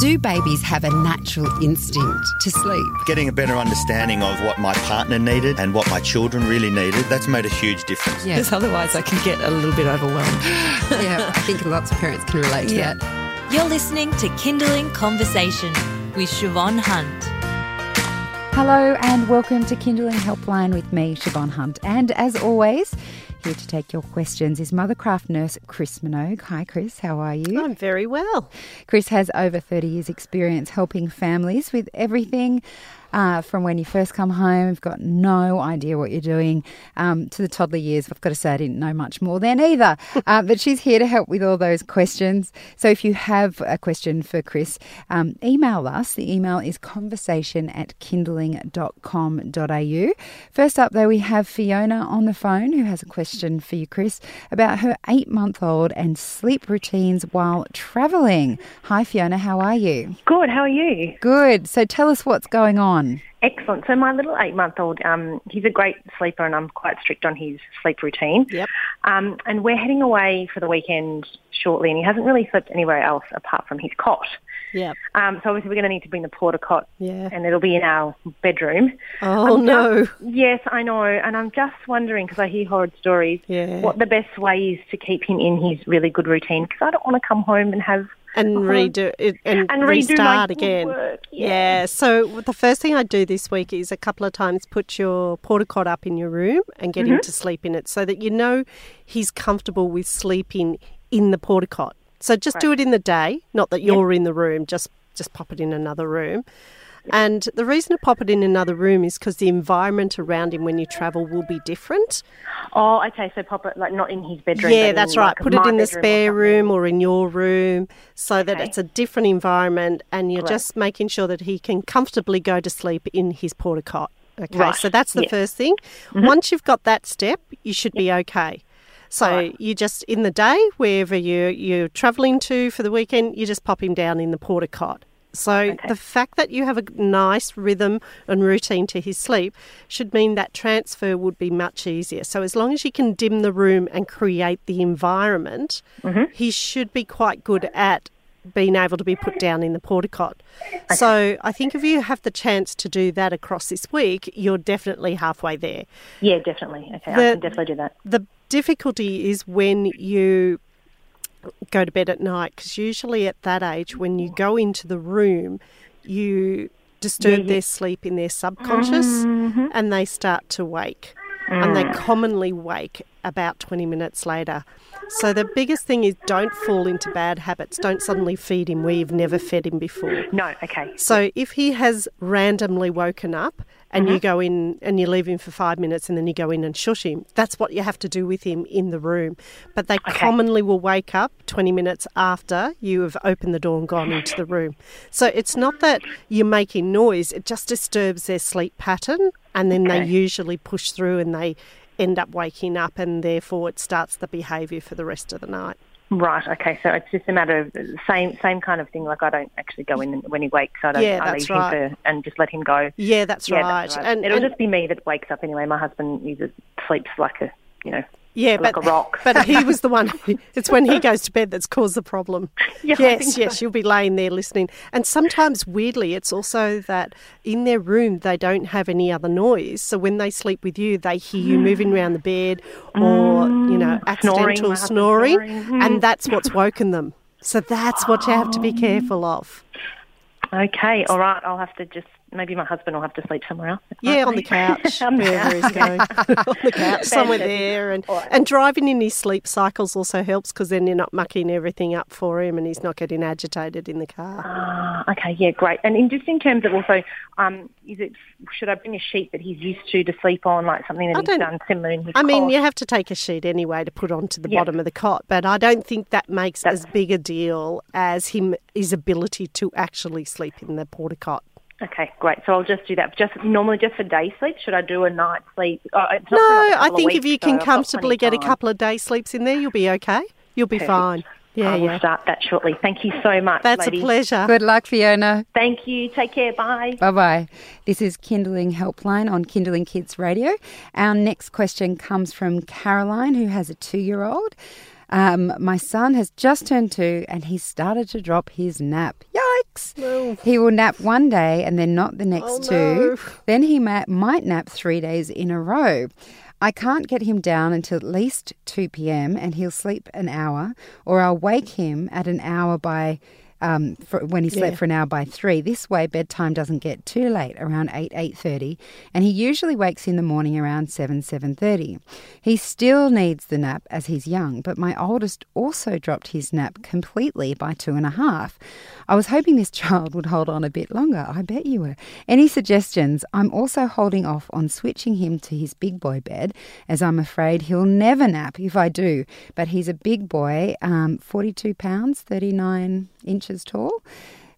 Do babies have a natural instinct to sleep? Getting a better understanding of what my partner needed and what my children really needed, that's made a huge difference. Yeah. Because otherwise I can get a little bit overwhelmed. yeah, I think lots of parents can relate to Yeah. that. You're listening to Kinderling Conversation with Siobhan Hunt. Hello and welcome to Kinderling Helpline with me, Siobhan Hunt. And as always, here to take your questions is Mothercraft nurse Chris Minogue. Hi, Chris. How are you? I'm very well. Chris has over 30 years' experience helping families with everything. Uh, from when you first come home, you've got no idea what you're doing, um, to the toddler years. I've got to say, I didn't know much more then either. uh, but she's here to help with all those questions. So if you have a question for Chris, um, email us. The email is conversation at kinderling.com.au. First up, though, we have Fiona on the phone who has a question for you, Chris, about her eight month old and sleep routines while travelling. Hi, Fiona. How are you? Good. How are you? Good. So tell us what's going on. Excellent. So my little eight-month-old, um, he's a great sleeper, and I'm quite strict on his sleep routine. Yep. Um, and we're heading away for the weekend shortly, and he hasn't really slept anywhere else apart from his cot. Yeah. Um, so obviously we're going to need to bring the porta cot, Yeah. and it'll be in our bedroom. Oh I'm no. just- yes, I know, and I'm just wondering because I hear horrid stories. Yeah. What the best way is to keep him in his really good routine? Because I don't want to come home and have And Uh-huh. redo it and, and redo restart again. work, Yeah. yeah. So the first thing I do this week is a couple of times put your porta cot up in your room and get Mm-hmm. him to sleep in it, so that you know he's comfortable with sleeping in the porta cot. So just do it in the day, not that you're in the room. Just just pop it in another room. And the reason to pop it in another room is because the environment around him when you travel will be different. Oh, okay. So pop it like not in his bedroom. Yeah, that's in, right. like, Put it in the bedroom or spare room or in your room so that it's a different environment and you're just making sure that he can comfortably go to sleep in his porta cot. Okay, Right, so that's the. Mm-hmm. first thing. Once you've got that step, you should be okay. So Alright. you just in the day, wherever you you're travelling to for the weekend, you just pop him down in the porta cot. So the fact that you have a nice rhythm and routine to his sleep should mean that transfer would be much easier. So as long as you can dim the room and create the environment, Mm-hmm. he should be quite good at being able to be put down in the porta cot. So I think if you have the chance to do that across this week, you're definitely halfway there. Yeah, definitely. Okay, I can definitely do that. The difficulty is when you go to bed at night because usually at that age when you go into the room you disturb their sleep in their subconscious Mm-hmm. and they start to wake and they Mm. commonly wake about 20 minutes later so the biggest thing is don't fall into bad habits don't suddenly feed him where you've never fed him before No, okay. so if he has randomly woken up and Mm-hmm. you go in and you leave him for five minutes and then you go in and shush him, that's what you have to do with him in the room. But they commonly will wake up 20 minutes after you have opened the door and gone into the room. So it's not that you're making noise, it just disturbs their sleep pattern and then they usually push through and they end up waking up and therefore it starts the behaviour for the rest of the night. Right, okay. So it's just a matter of same same kind of thing. Like I don't actually go in when he wakes. I don't. Yeah, I leave right. him for, and just let him go. Yeah, that's yeah, right. That's right. And, It'll and- just be me that wakes up anyway. My husband uses sleeps like a you know Yeah, like but a rock. but he was the one. It's when he goes to bed that's caused the problem. Yeah, yes, yes, you'll be laying there listening. And sometimes, weirdly, it's also that in their room they don't have any other noise. So when they sleep with you, they hear you moving around the bed or you know accidental my snoring, snoring. Mm. and that's what's woken them. So that's what you have to be careful of. Okay, all right. I'll have to just maybe my husband will have to sleep somewhere else. Yeah, on the couch, On the wherever on the couch, somewhere there, and and driving in his sleep cycles also helps because then you're not mucking everything up for him, and he's not getting agitated in the car. Ah, okay, yeah, great. And in, just in terms of also, um, is it should I bring a sheet that he's used to to sleep on, like something that I he's done similar in his? I mean, cot? you have to take a sheet anyway to put onto the Yeah. bottom of the cot, but I don't think that makes That's- as big a deal as him his ability to actually sleep in the porta cot. Okay, great. So I'll just do that. Just normally just for day sleep. Should I do a night sleep? Oh, it's No, another I couple of think if you can I've comfortably get a couple of day sleeps in there, you'll be okay. You'll be Perfect. fine. Yeah, I will yeah. start that shortly. Thank you so much. That's ladies. a pleasure. Good luck, Fiona. Thank you. Take care. Bye. Bye bye. This is Kinderling Helpline on Kinderling Kids Radio. Our next question comes from Caroline, who has a two year old. Um, my son has just turned two and he started to drop his nap. Yikes! Yikes! He will nap one day and then not the next Oh, two. no. Then he ma- might nap three days in a row. I can't get him down until at least 2 p.m. and he'll sleep an hour, or I'll wake him at an hour by. Um, for, when he slept Yeah. for an hour by three. This way, bedtime doesn't get too late, around eight eight thirty, and he usually wakes in the morning around seven seven thirty. He still needs the nap as he's young, but my oldest also dropped his nap completely by two and a half. I was hoping this child would hold on a bit longer. I bet you were. Any suggestions? I'm also holding off on switching him to his big boy bed, as I'm afraid he'll never nap if I do. But he's a big boy, um, 42 pounds, 39 inches tall.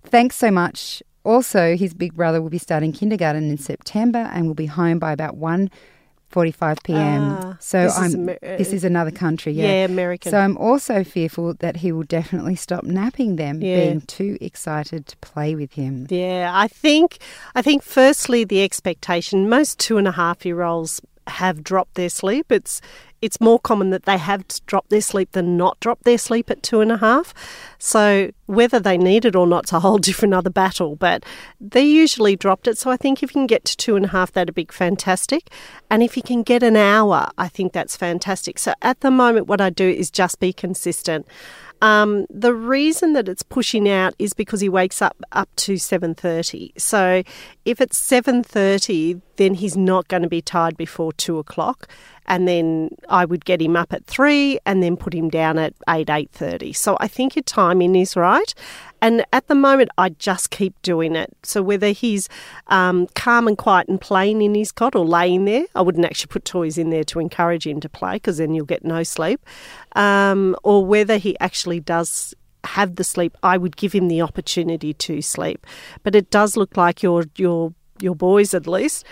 Thanks so much. Also, his big brother will be starting kindergarten in September and will be home by about 1.45 p.m. Ah, so this I'm Amer- this is another country, yeah. Yeah, American. So I'm also fearful that he will definitely stop napping them, Yeah. being too excited to play with him. Yeah, I think I think firstly the expectation most two and a half year olds have dropped their sleep. It's it's more common that they have dropped their sleep than not drop their sleep at two and a half. So whether they need it or not not's a whole different other battle. But they usually dropped it. So I think if you can get to two and a half, that'd be fantastic. And if you can get an hour, I think that's fantastic. So at the moment, what I do is just be consistent. Um, the reason that it's pushing out is because he wakes up up to seven thirty. So if it's seven thirty, then he's not going to be tired before two o'clock, and then I would get him up at three, and then put him down at eight eight thirty. So I think your timing is right, and at the moment I just keep doing it. So whether he's um, calm and quiet and playing in his cot or laying there, I wouldn't actually put toys in there to encourage him to play because then you'll get no sleep, um, or whether he actually does have the sleep, I would give him the opportunity to sleep. But it does look like your your your boys at least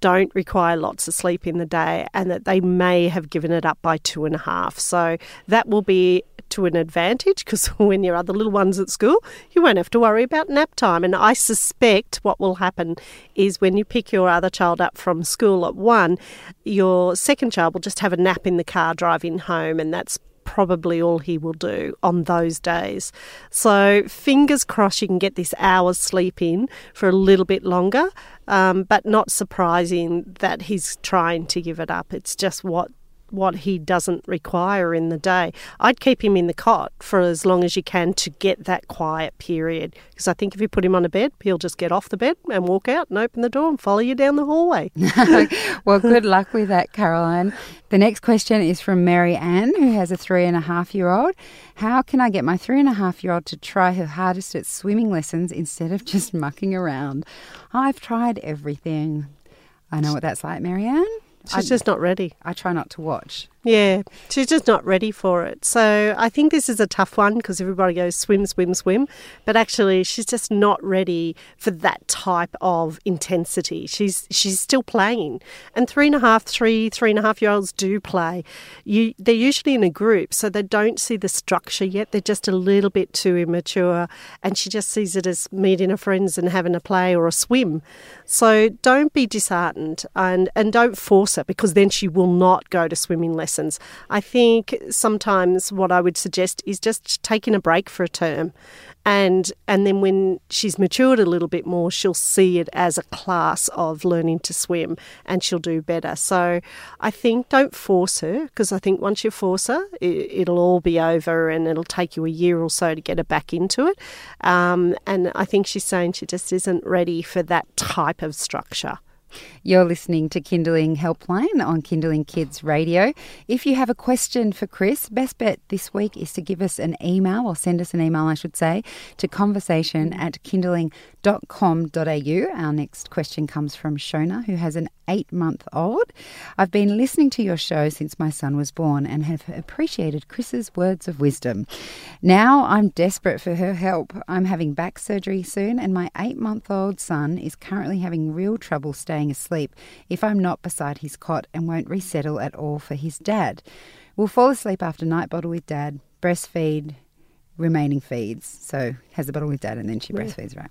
don't require lots of sleep in the day and that they may have given it up by two and a half. So that will be to an advantage because when your other little one's at school, you won't have to worry about nap time. And I suspect what will happen is when you pick your other child up from school at one, your second child will just have a nap in the car driving home, and that's probably all he will do on those days. So, fingers crossed you can get this hour's sleep in for a little bit longer, um, but not surprising that he's trying to give it up. It's just what what he doesn't require in the day. I'd keep him in the cot for as long as you can to get that quiet period. Because I think if you put him on a bed, he'll just get off the bed and walk out and open the door and follow you down the hallway. well, good luck with that, Caroline. The next question is from Mary Ann, who has a three and a half year old. How can I get my three and a half year old to try her hardest at swimming lessons instead of just mucking around? I've tried everything. I know what that's like, Mary She's just not ready. I try not to watch. Yeah, she's just not ready for it. So I think this is a tough one because everybody goes swim, swim, swim. But actually, she's just not ready for that type of intensity. She's she's still playing, and three and a half, three, three and a half year olds do play. You they're usually in a group, so they don't see the structure yet. They're just a little bit too immature, and she just sees it as meeting her friends and having a play or a swim. So don't be disheartened, and and don't force her because then she will not go to swimming lessons. I think sometimes what I would suggest is just taking a break for a term and and then when she's matured a little bit more she'll see it as a class of learning to swim and she'll do better. So i think don't force her because i think once you force her it, it'll all be over and it'll take you a year or so to get her back into it. Um, and i think she's saying she just isn't ready for that type of structure You're listening to Kinderling Helpline on Kinderling Kids Radio. If you have a question for Chris, best bet this week is to give us an email or send us an email, I should say, to conversation at kinderling.com.au. Our next question comes from Shona, who has an eight month old. I've been listening to your show since my son was born and have appreciated Chris's words of wisdom. Now I'm desperate for her help. I'm having back surgery soon, and my eight month old son is currently having real trouble staying asleep if I'm not beside his cot and won't resettle at all for his dad. Will fall asleep after night bottle with dad, breastfeed, remaining feeds. So has a bottle with dad and then she breastfeeds, right?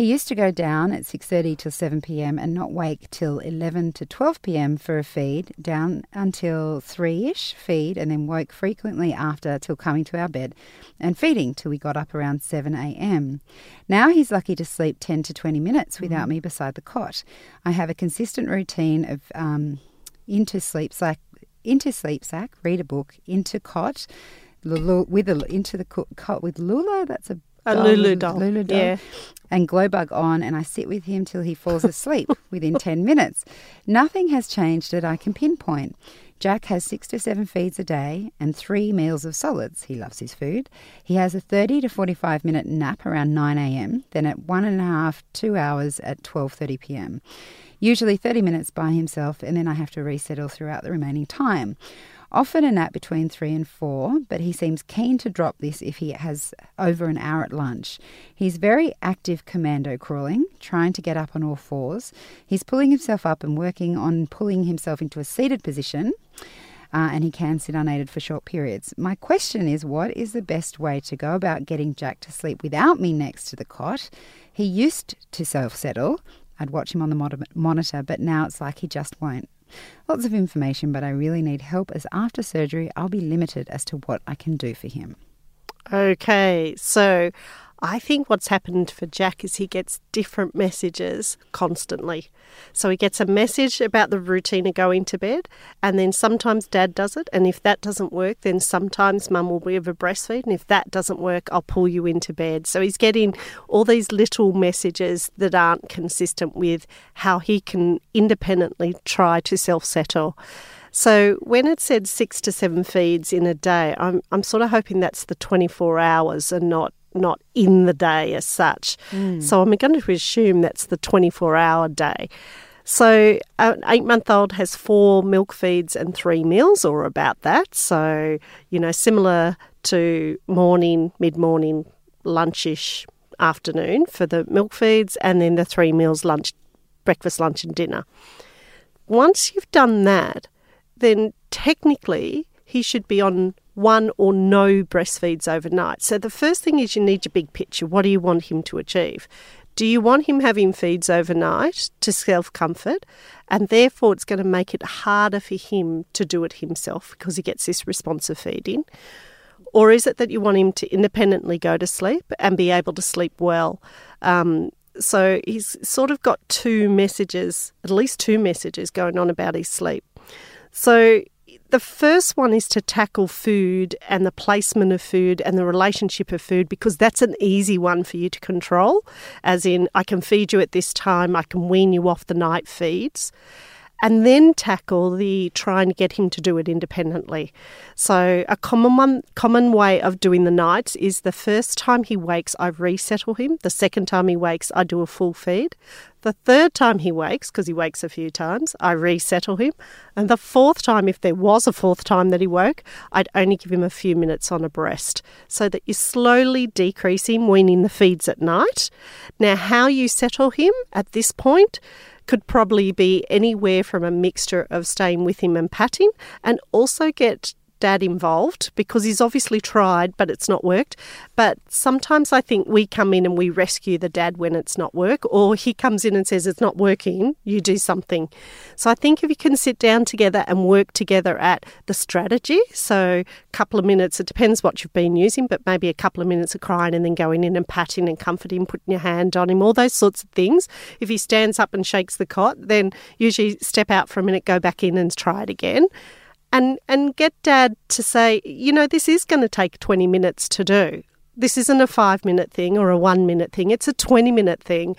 He used to go down at 6:30 till 7 p.m. and not wake till 11 to 12 p.m. for a feed, down until 3ish feed and then woke frequently after till coming to our bed and feeding till we got up around 7 a.m. Now he's lucky to sleep 10 to 20 minutes without me beside the cot. I have a consistent routine of um, into sleep sack, into sleep sack, read a book, into cot, lulu, with a into the co- cot with Lula. That's a A doll, Lulu doll, Lulu doll. yeah. And glow bug on, and I sit with him till he falls asleep within 10 minutes. Nothing has changed that I can pinpoint. Jack has six to seven feeds a day and three meals of solids. He loves his food. He has a 30 to 45 minute nap around 9 a.m., then at one and a half, two hours at 12.30 p.m. Usually 30 minutes by himself, and then I have to resettle throughout the remaining time. Often a nap between three and four, but he seems keen to drop this if he has over an hour at lunch. He's very active commando crawling, trying to get up on all fours. He's pulling himself up and working on pulling himself into a seated position. Uh, and he can sit unaided for short periods. My question is what is the best way to go about getting Jack to sleep without me next to the cot? He used to self settle. I'd watch him on the monitor, but now it's like he just won't. Lots of information, but I really need help as after surgery I'll be limited as to what I can do for him. Okay, so I think what's happened for Jack is he gets different messages constantly. So he gets a message about the routine of going to bed, and then sometimes dad does it. And if that doesn't work, then sometimes mum will give a breastfeed. And if that doesn't work, I'll pull you into bed. So he's getting all these little messages that aren't consistent with how he can independently try to self settle. So when it said six to seven feeds in a day, I'm I'm sort of hoping that's the 24 hours and not not in the day as such. Mm. So I'm going to assume that's the 24 hour day. So an eight month old has four milk feeds and three meals, or about that. So you know, similar to morning, mid morning, lunchish, afternoon for the milk feeds, and then the three meals lunch, breakfast, lunch, and dinner. Once you've done that, then technically he should be on one or no breastfeeds overnight. So the first thing is you need your big picture. What do you want him to achieve? Do you want him having feeds overnight to self comfort? And therefore, it's going to make it harder for him to do it himself because he gets this responsive feeding. Or is it that you want him to independently go to sleep and be able to sleep well? Um, so he's sort of got two messages, at least two messages going on about his sleep. So the first one is to tackle food and the placement of food and the relationship of food because that's an easy one for you to control. As in, I can feed you at this time, I can wean you off the night feeds. And then tackle the trying to get him to do it independently. So a common one, common way of doing the nights is the first time he wakes, I resettle him. The second time he wakes, I do a full feed. The third time he wakes, because he wakes a few times, I resettle him. And the fourth time, if there was a fourth time that he woke, I'd only give him a few minutes on a breast so that you slowly decrease him weaning the feeds at night. Now, how you settle him at this point could probably be anywhere from a mixture of staying with him and patting and also get dad involved because he's obviously tried but it's not worked. But sometimes i think we come in and we rescue the dad when it's not work or he comes in and says it's not working you do something. So i think if you can sit down together and work together at the strategy so a couple of minutes it depends what you've been using but maybe a couple of minutes of crying and then going in and patting and comforting putting your hand on him all those sorts of things. If he stands up and shakes the cot then usually step out for a minute go back in and try it again and and get dad to say, you know, this is going to take 20 minutes to do. This isn't a 5 minute thing or a 1 minute thing. It's a 20 minute thing.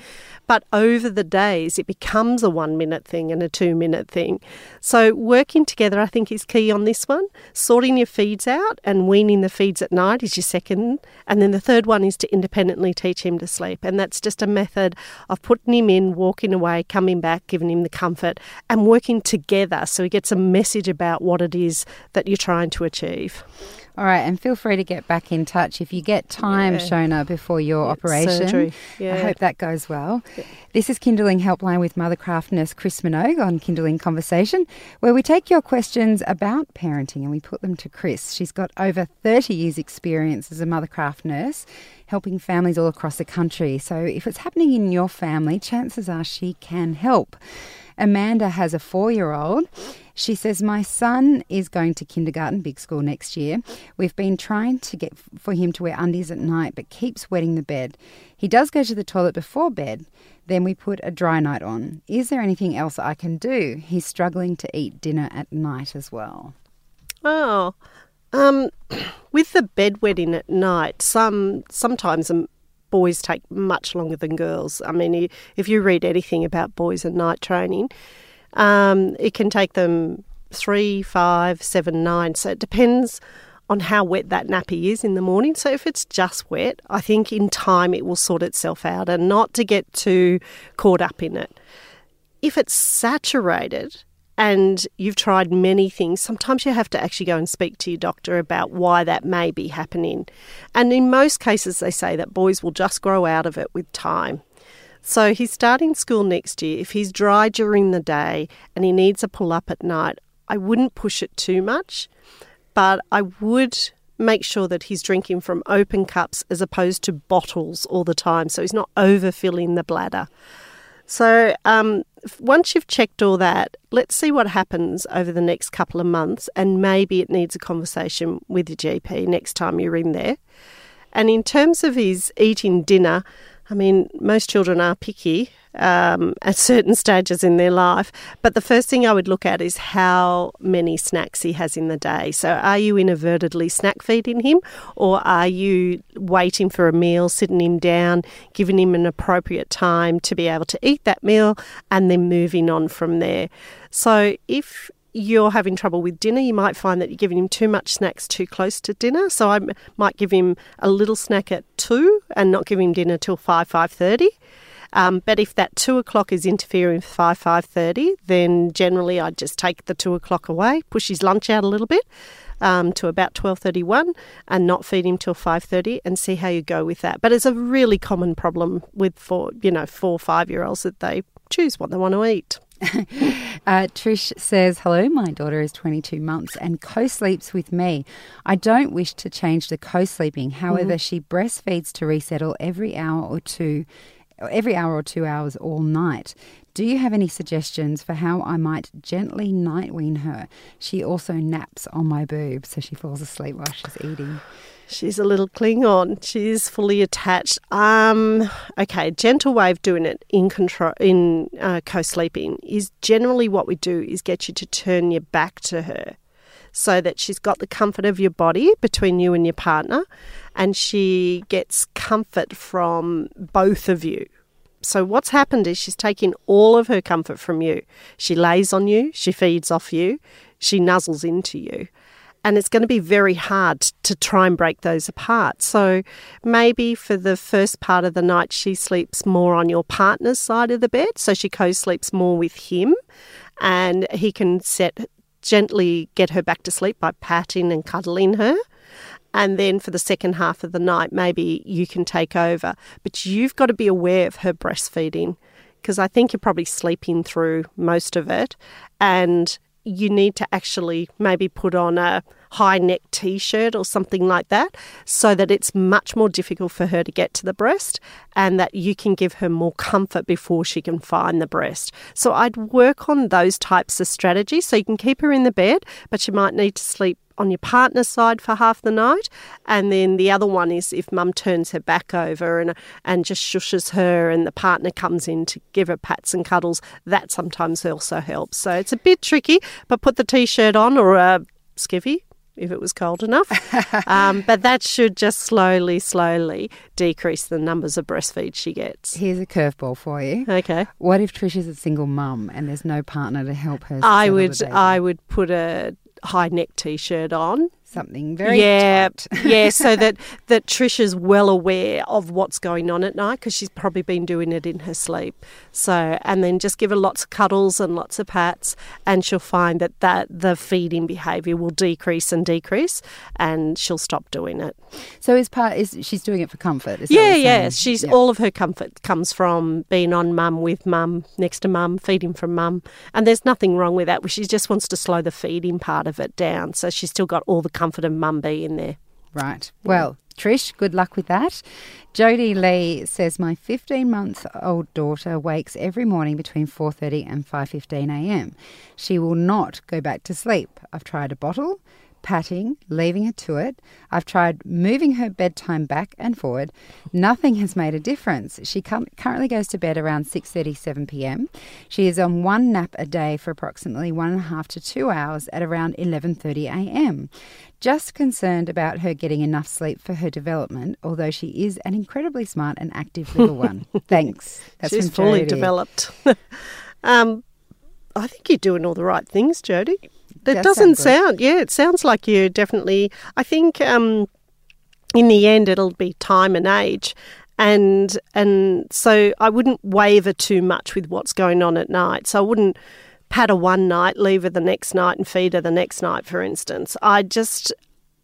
But over the days it becomes a 1 minute thing and a 2 minute thing. So working together I think is key on this one. Sorting your feeds out and weaning the feeds at night is your second, and then the third one is to independently teach him to sleep. And that's just a method of putting him in, walking away, coming back, giving him the comfort and working together so he gets a message about what it is that you're trying to achieve. All right, and feel free to get back in touch if you get time, Yeah. Shona, before your operation. surgery. I hope that goes well. This is Kinderling Helpline with Mothercraft nurse Chris Minogue on Kinderling Conversation, where we take your questions about parenting and we put them to Chris. She's got over 30 years' experience as a Mothercraft nurse, helping families all across the country. So if it's happening in your family, chances are she can help. Amanda has a four year old. She says, My son is going to kindergarten, big school next year. We've been trying to get for him to wear undies at night, but keeps wetting the bed. He does go to the toilet before bed. Then we put a dry night on. Is there anything else I can do? He's struggling to eat dinner at night as well. Oh, um, with the bedwetting at night, some sometimes boys take much longer than girls. I mean, if you read anything about boys and night training, um, it can take them three, five, seven, nine. So it depends on how wet that nappy is in the morning. So if it's just wet, I think in time it will sort itself out, and not to get too caught up in it if it's saturated and you've tried many things, sometimes you have to actually go and speak to your doctor about why that may be happening. And in most cases, they say that boys will just grow out of it with time. So he's starting school next year. If he's dry during the day and he needs a pull up at night, I wouldn't push it too much, but I would make sure that he's drinking from open cups as opposed to bottles all the time so he's not overfilling the bladder. So um, once you've checked all that, let's see what happens over the next couple of months, and maybe it needs a conversation with your GP next time you're in there. And in terms of his eating dinner, I mean, most children are picky um, at certain stages in their life, but the first thing I would look at is how many snacks he has in the day. So, are you inadvertently snack feeding him, or are you waiting for a meal, sitting him down, giving him an appropriate time to be able to eat that meal, and then moving on from there? So, if you're having trouble with dinner, you might find that you're giving him too much snacks too close to dinner. So I might give him a little snack at two and not give him dinner till five five thirty. Um, but if that two o'clock is interfering with five five thirty, then generally I'd just take the two o'clock away, push his lunch out a little bit um, to about twelve thirty one, and not feed him till five thirty, and see how you go with that. But it's a really common problem with four, you know, four five year olds that they choose what they want to eat. Uh, Trish says, Hello, my daughter is 22 months and co sleeps with me. I don't wish to change the co sleeping. However, she breastfeeds to resettle every hour or two, every hour or two hours all night. Do you have any suggestions for how I might gently night wean her? She also naps on my boob, so she falls asleep while she's eating. She's a little Klingon. She's fully attached. Um, okay, gentle way of doing it in control in uh, co-sleeping is generally what we do is get you to turn your back to her, so that she's got the comfort of your body between you and your partner, and she gets comfort from both of you. So what's happened is she's taking all of her comfort from you. She lays on you, she feeds off you, she nuzzles into you. And it's going to be very hard to try and break those apart. So maybe for the first part of the night, she sleeps more on your partner's side of the bed. So she co sleeps more with him, and he can set gently get her back to sleep by patting and cuddling her. And then for the second half of the night, maybe you can take over. But you've got to be aware of her breastfeeding because I think you're probably sleeping through most of it. And you need to actually maybe put on a high neck t shirt or something like that so that it's much more difficult for her to get to the breast and that you can give her more comfort before she can find the breast. So I'd work on those types of strategies so you can keep her in the bed, but you might need to sleep on your partner's side for half the night, and then the other one is if mum turns her back over and and just shushes her, and the partner comes in to give her pats and cuddles. That sometimes also helps. So it's a bit tricky, but put the t-shirt on or a skivvy if it was cold enough. um, but that should just slowly, slowly decrease the numbers of breastfeeds she gets. Here's a curveball for you. Okay. What if Trish is a single mum and there's no partner to help her? I would? I would put a high neck t-shirt on something very yeah, yeah. So that that Trisha's well aware of what's going on at night because she's probably been doing it in her sleep. So and then just give her lots of cuddles and lots of pats, and she'll find that that the feeding behaviour will decrease and decrease, and she'll stop doing it. So is part is she's doing it for comfort? Is Yeah, yeah. She's Yeah. all of her comfort comes from being on mum with mum, next to mum, feeding from mum, and there's nothing wrong with that. She just wants to slow the feeding part of it down, so she's still got all the comfort of mum being there. Right. Well, Trish, good luck with that. Jodie Lee says my 15-month-old daughter wakes every morning between 4:30 and 5:15 a.m. She will not go back to sleep. I've tried a bottle, patting, leaving her to it. I've tried moving her bedtime back and forward. Nothing has made a difference. She com- currently goes to bed around 6.37 p.m. She is on one nap a day for approximately one and a half to two hours at around 11:30 a.m. Just concerned about her getting enough sleep for her development, although she is an incredibly smart and active little one. Thanks. That's she's fully developed. um, I think you're doing all the right things, Jodie. It Does doesn't sound sound, yeah, it sounds like you're definitely. I think um, in the end it'll be time and age, and and so I wouldn't waver too much with what's going on at night. So I wouldn't pat her one night, leave her the next night, and feed her the next night, for instance. I just,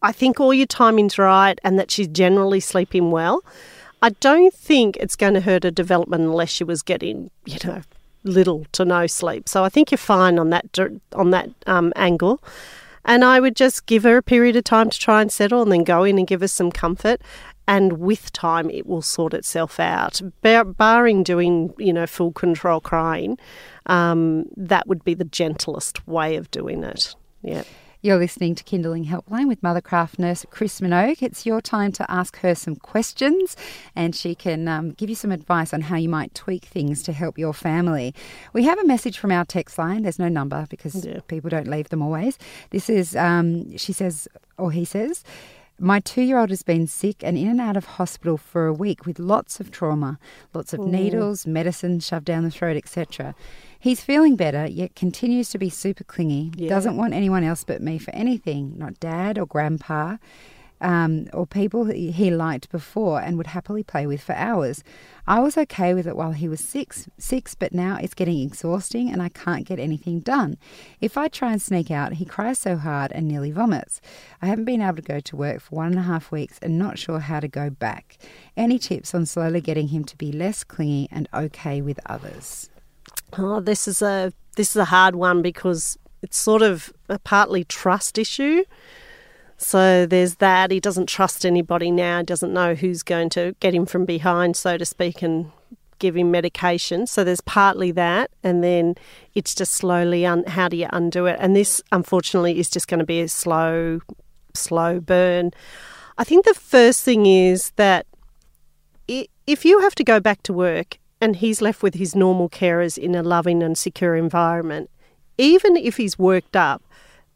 I think all your timing's right, and that she's generally sleeping well. I don't think it's going to hurt her development unless she was getting, you know, little to no sleep. So I think you're fine on that on that um, angle. And I would just give her a period of time to try and settle, and then go in and give her some comfort. And with time, it will sort itself out. Bar- barring doing, you know, full control crying, um, that would be the gentlest way of doing it. Yeah. You're listening to Kinderling Helpline with Mothercraft nurse Chris Minogue. It's your time to ask her some questions and she can um, give you some advice on how you might tweak things to help your family. We have a message from our text line. There's no number because Yeah. people don't leave them always. This is, um, she says, or he says, my two year old has been sick and in and out of hospital for a week with lots of trauma, lots of needles, medicine shoved down the throat, etc. He's feeling better, yet continues to be super clingy. Yeah. Doesn't want anyone else but me for anything, not dad or grandpa. Um, or people he liked before and would happily play with for hours. I was okay with it while he was six, six, but now it's getting exhausting and I can't get anything done. If I try and sneak out, he cries so hard and nearly vomits. I haven't been able to go to work for one and a half weeks and not sure how to go back. Any tips on slowly getting him to be less clingy and okay with others? Oh, this is a this is a hard one because it's sort of a partly trust issue. So there's that. He doesn't trust anybody now. Doesn't know who's going to get him from behind, so to speak, and give him medication. So there's partly that, and then it's just slowly un- how do you undo it? And this, unfortunately, is just going to be a slow, slow burn. I think the first thing is that if you have to go back to work and he's left with his normal carers in a loving and secure environment, even if he's worked up,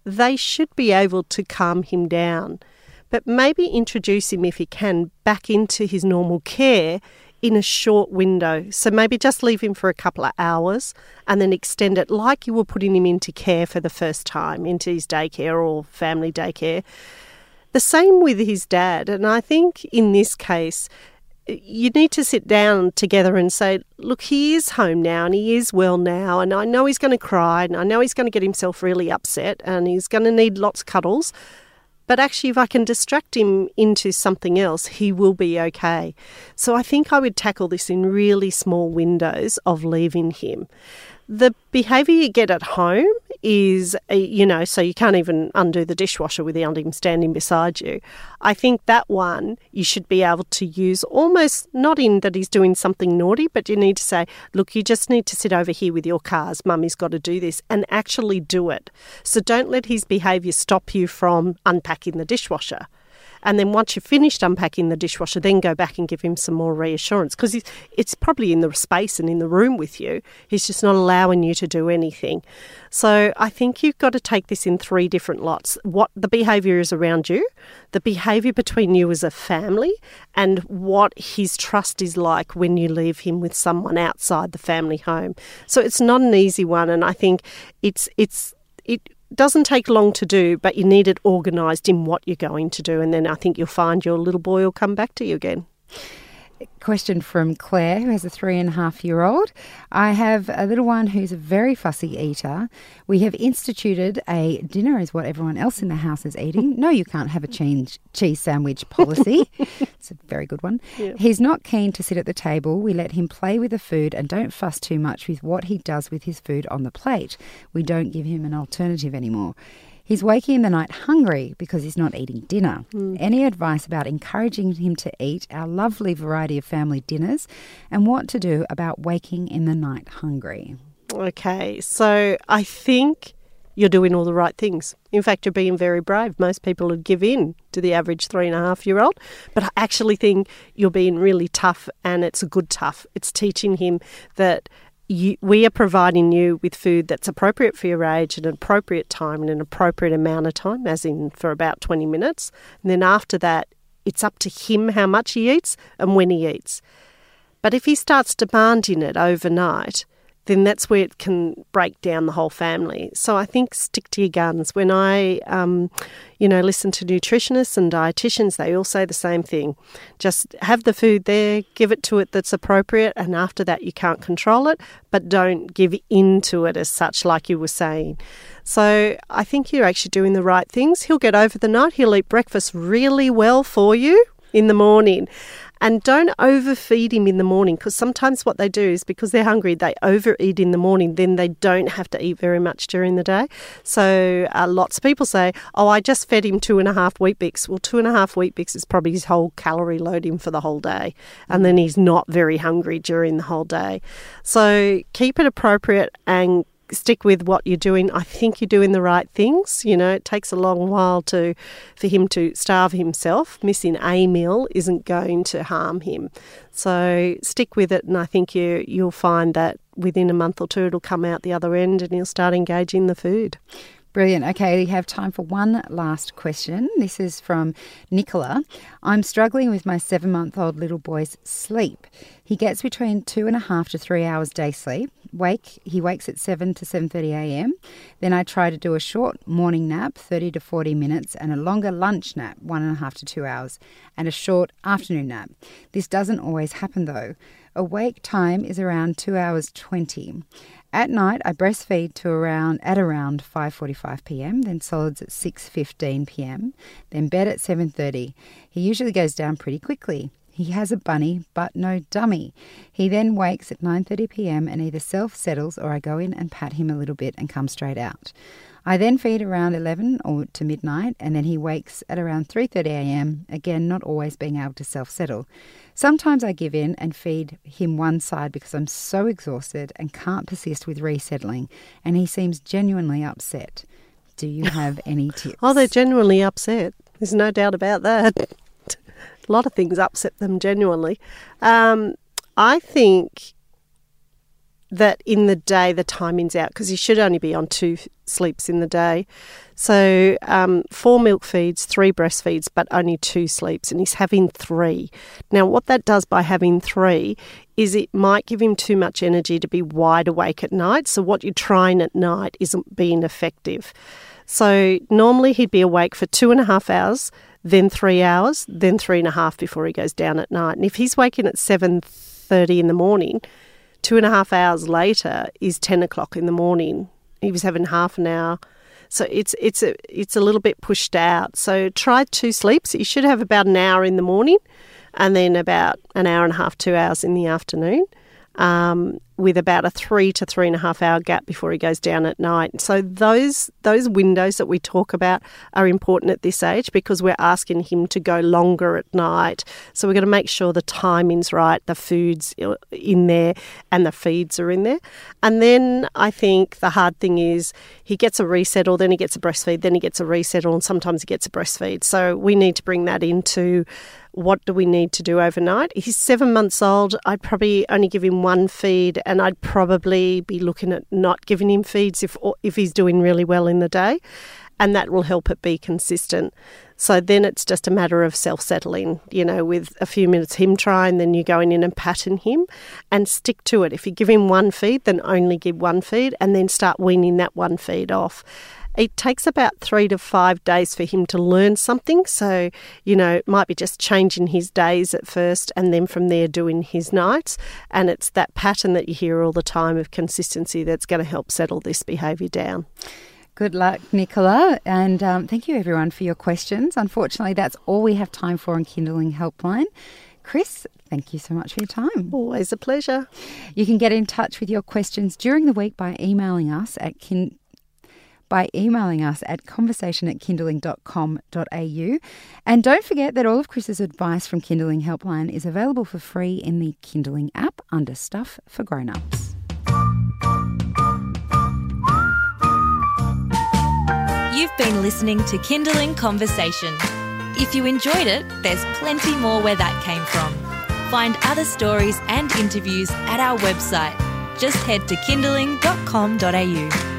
they should be able to calm him down. But maybe introduce him, if he can, back into his normal care in a short window. So maybe just leave him for a couple of hours and then extend it like you were putting him into care for the first time, into his daycare or family daycare. The same with his dad. And I think in this case, you need to sit down together and say, look, he is home now and he is well now. And I know he's going to cry and I know he's going to get himself really upset and he's going to need lots of cuddles. But actually, if I can distract him into something else, he will be okay. So I think I would tackle this in really small windows of leaving him. The behaviour you get at home is, uh, you know, so you can't even undo the dishwasher without him standing beside you. I think that one you should be able to use almost not in that he's doing something naughty, but you need to say, look, you just need to sit over here with your cars. Mummy's got to do this and actually do it. So don't let his behaviour stop you from unpacking the dishwasher. And then once you've finished unpacking the dishwasher, then go back and give him some more reassurance because it's probably in the space and in the room with you. He's just not allowing you to do anything. So I think you've got to take this in three different lots. What the behaviour is around you, the behaviour between you as a family, and what his trust is like when you leave him with someone outside the family home. So it's not an easy one, and I think it's it's it doesn't take long to do, but you need it organised in what you're going to do, and then I think you'll find your little boy will come back to you again question from Claire, who has a three and a half year old. I have a little one who's a very fussy eater. We have instituted a dinner is what everyone else in the house is eating. No, you can't have a cheese, cheese sandwich policy. it's a very good one. Yeah. He's not keen to sit at the table. We let him play with the food and don't fuss too much with what he does with his food on the plate. We don't give him an alternative anymore. He's waking in the night hungry because he's not eating dinner. Mm. Any advice about encouraging him to eat our lovely variety of family dinners and what to do about waking in the night hungry? Okay, so I think you're doing all the right things. In fact, you're being very brave. Most people would give in to the average three and a half year old, but I actually think you're being really tough and it's a good tough. It's teaching him that you, we are providing you with food that's appropriate for your age at an appropriate time and an appropriate amount of time, as in for about 20 minutes. And then after that, it's up to him how much he eats and when he eats. But if he starts demanding it overnight, then that's where it can break down the whole family. So I think stick to your guns. When I, um, you know, listen to nutritionists and dietitians, they all say the same thing. Just have the food there, give it to it that's appropriate, and after that you can't control it, but don't give in to it as such, like you were saying. So I think you're actually doing the right things. He'll get over the night. He'll eat breakfast really well for you in the morning. And don't overfeed him in the morning because sometimes what they do is because they're hungry, they overeat in the morning, then they don't have to eat very much during the day. So uh, lots of people say, Oh, I just fed him two and a half Weet-Bix. Well, two and a half Weet-Bix is probably his whole calorie loading for the whole day. And then he's not very hungry during the whole day. So keep it appropriate and stick with what you're doing. I think you're doing the right things. You know, it takes a long while to for him to starve himself. Missing a meal isn't going to harm him. So stick with it, and I think you you'll find that within a month or two it'll come out the other end, and he'll start engaging the food. Brilliant. Okay, we have time for one last question. This is from Nicola. I'm struggling with my seven month old little boy's sleep. He gets between two and a half to three hours day sleep. Wake he wakes at seven to seven thirty a.m. Then I try to do a short morning nap, thirty to forty minutes, and a longer lunch nap, one and a half to two hours, and a short afternoon nap. This doesn't always happen though. Awake time is around two hours twenty. At night, I breastfeed to around at around 5:45 p.m., then solids at 6:15 p.m., then bed at 7:30. He usually goes down pretty quickly. He has a bunny, but no dummy. He then wakes at 9:30 p.m. and either self-settles or I go in and pat him a little bit and come straight out. I then feed around 11 or to midnight and then he wakes at around 3:30 a.m. again not always being able to self-settle. Sometimes I give in and feed him one side because I'm so exhausted and can't persist with resettling, and he seems genuinely upset. Do you have any tips? oh, they're genuinely upset. There's no doubt about that. A lot of things upset them genuinely. Um, I think that in the day the timing's out because you should only be on two sleeps in the day. So um, four milk feeds, three breastfeeds, but only two sleeps, and he's having three. Now, what that does by having three is it might give him too much energy to be wide awake at night. So what you're trying at night isn't being effective. So normally he'd be awake for two and a half hours, then three hours, then three and a half before he goes down at night. And if he's waking at seven thirty in the morning, Two and a half hours later is 10 o'clock in the morning. He was having half an hour. So it's it's a it's a little bit pushed out. So try two sleeps. You should have about an hour in the morning, and then about an hour and a half, two hours in the afternoon um, with about a three to three and a half hour gap before he goes down at night. So those those windows that we talk about are important at this age because we're asking him to go longer at night. So we're going to make sure the timing's right, the food's uh, in there, and the feeds are in there. And then I think the hard thing is he gets a resettle, then he gets a breastfeed, then he gets a resettle, and sometimes he gets a breastfeed. So we need to bring that into what do we need to do overnight? He's seven months old. I'd probably only give him one feed, and I'd probably be looking at not giving him feeds if if he's doing really well in the day, and that will help it be consistent. So then it's just a matter of self settling, you know, with a few minutes him trying, then you going in and patting him and stick to it. If you give him one feed, then only give one feed and then start weaning that one feed off. It takes about three to five days for him to learn something. So, you know, it might be just changing his days at first and then from there doing his nights. And it's that pattern that you hear all the time of consistency that's going to help settle this behaviour down. Good luck, Nicola. And um, thank you, everyone, for your questions. Unfortunately, that's all we have time for on Kinderling Helpline. Chris, thank you so much for your time. Always a pleasure. You can get in touch with your questions during the week by emailing us at kin- by emailing us at conversation at kinderling.com.au. And don't forget that all of Chris's advice from Kinderling Helpline is available for free in the Kinderling app under Stuff for Grown-ups. You've been listening to Kinderling Conversation. If you enjoyed it, there's plenty more where that came from. Find other stories and interviews at our website. Just head to kinderling.com.au.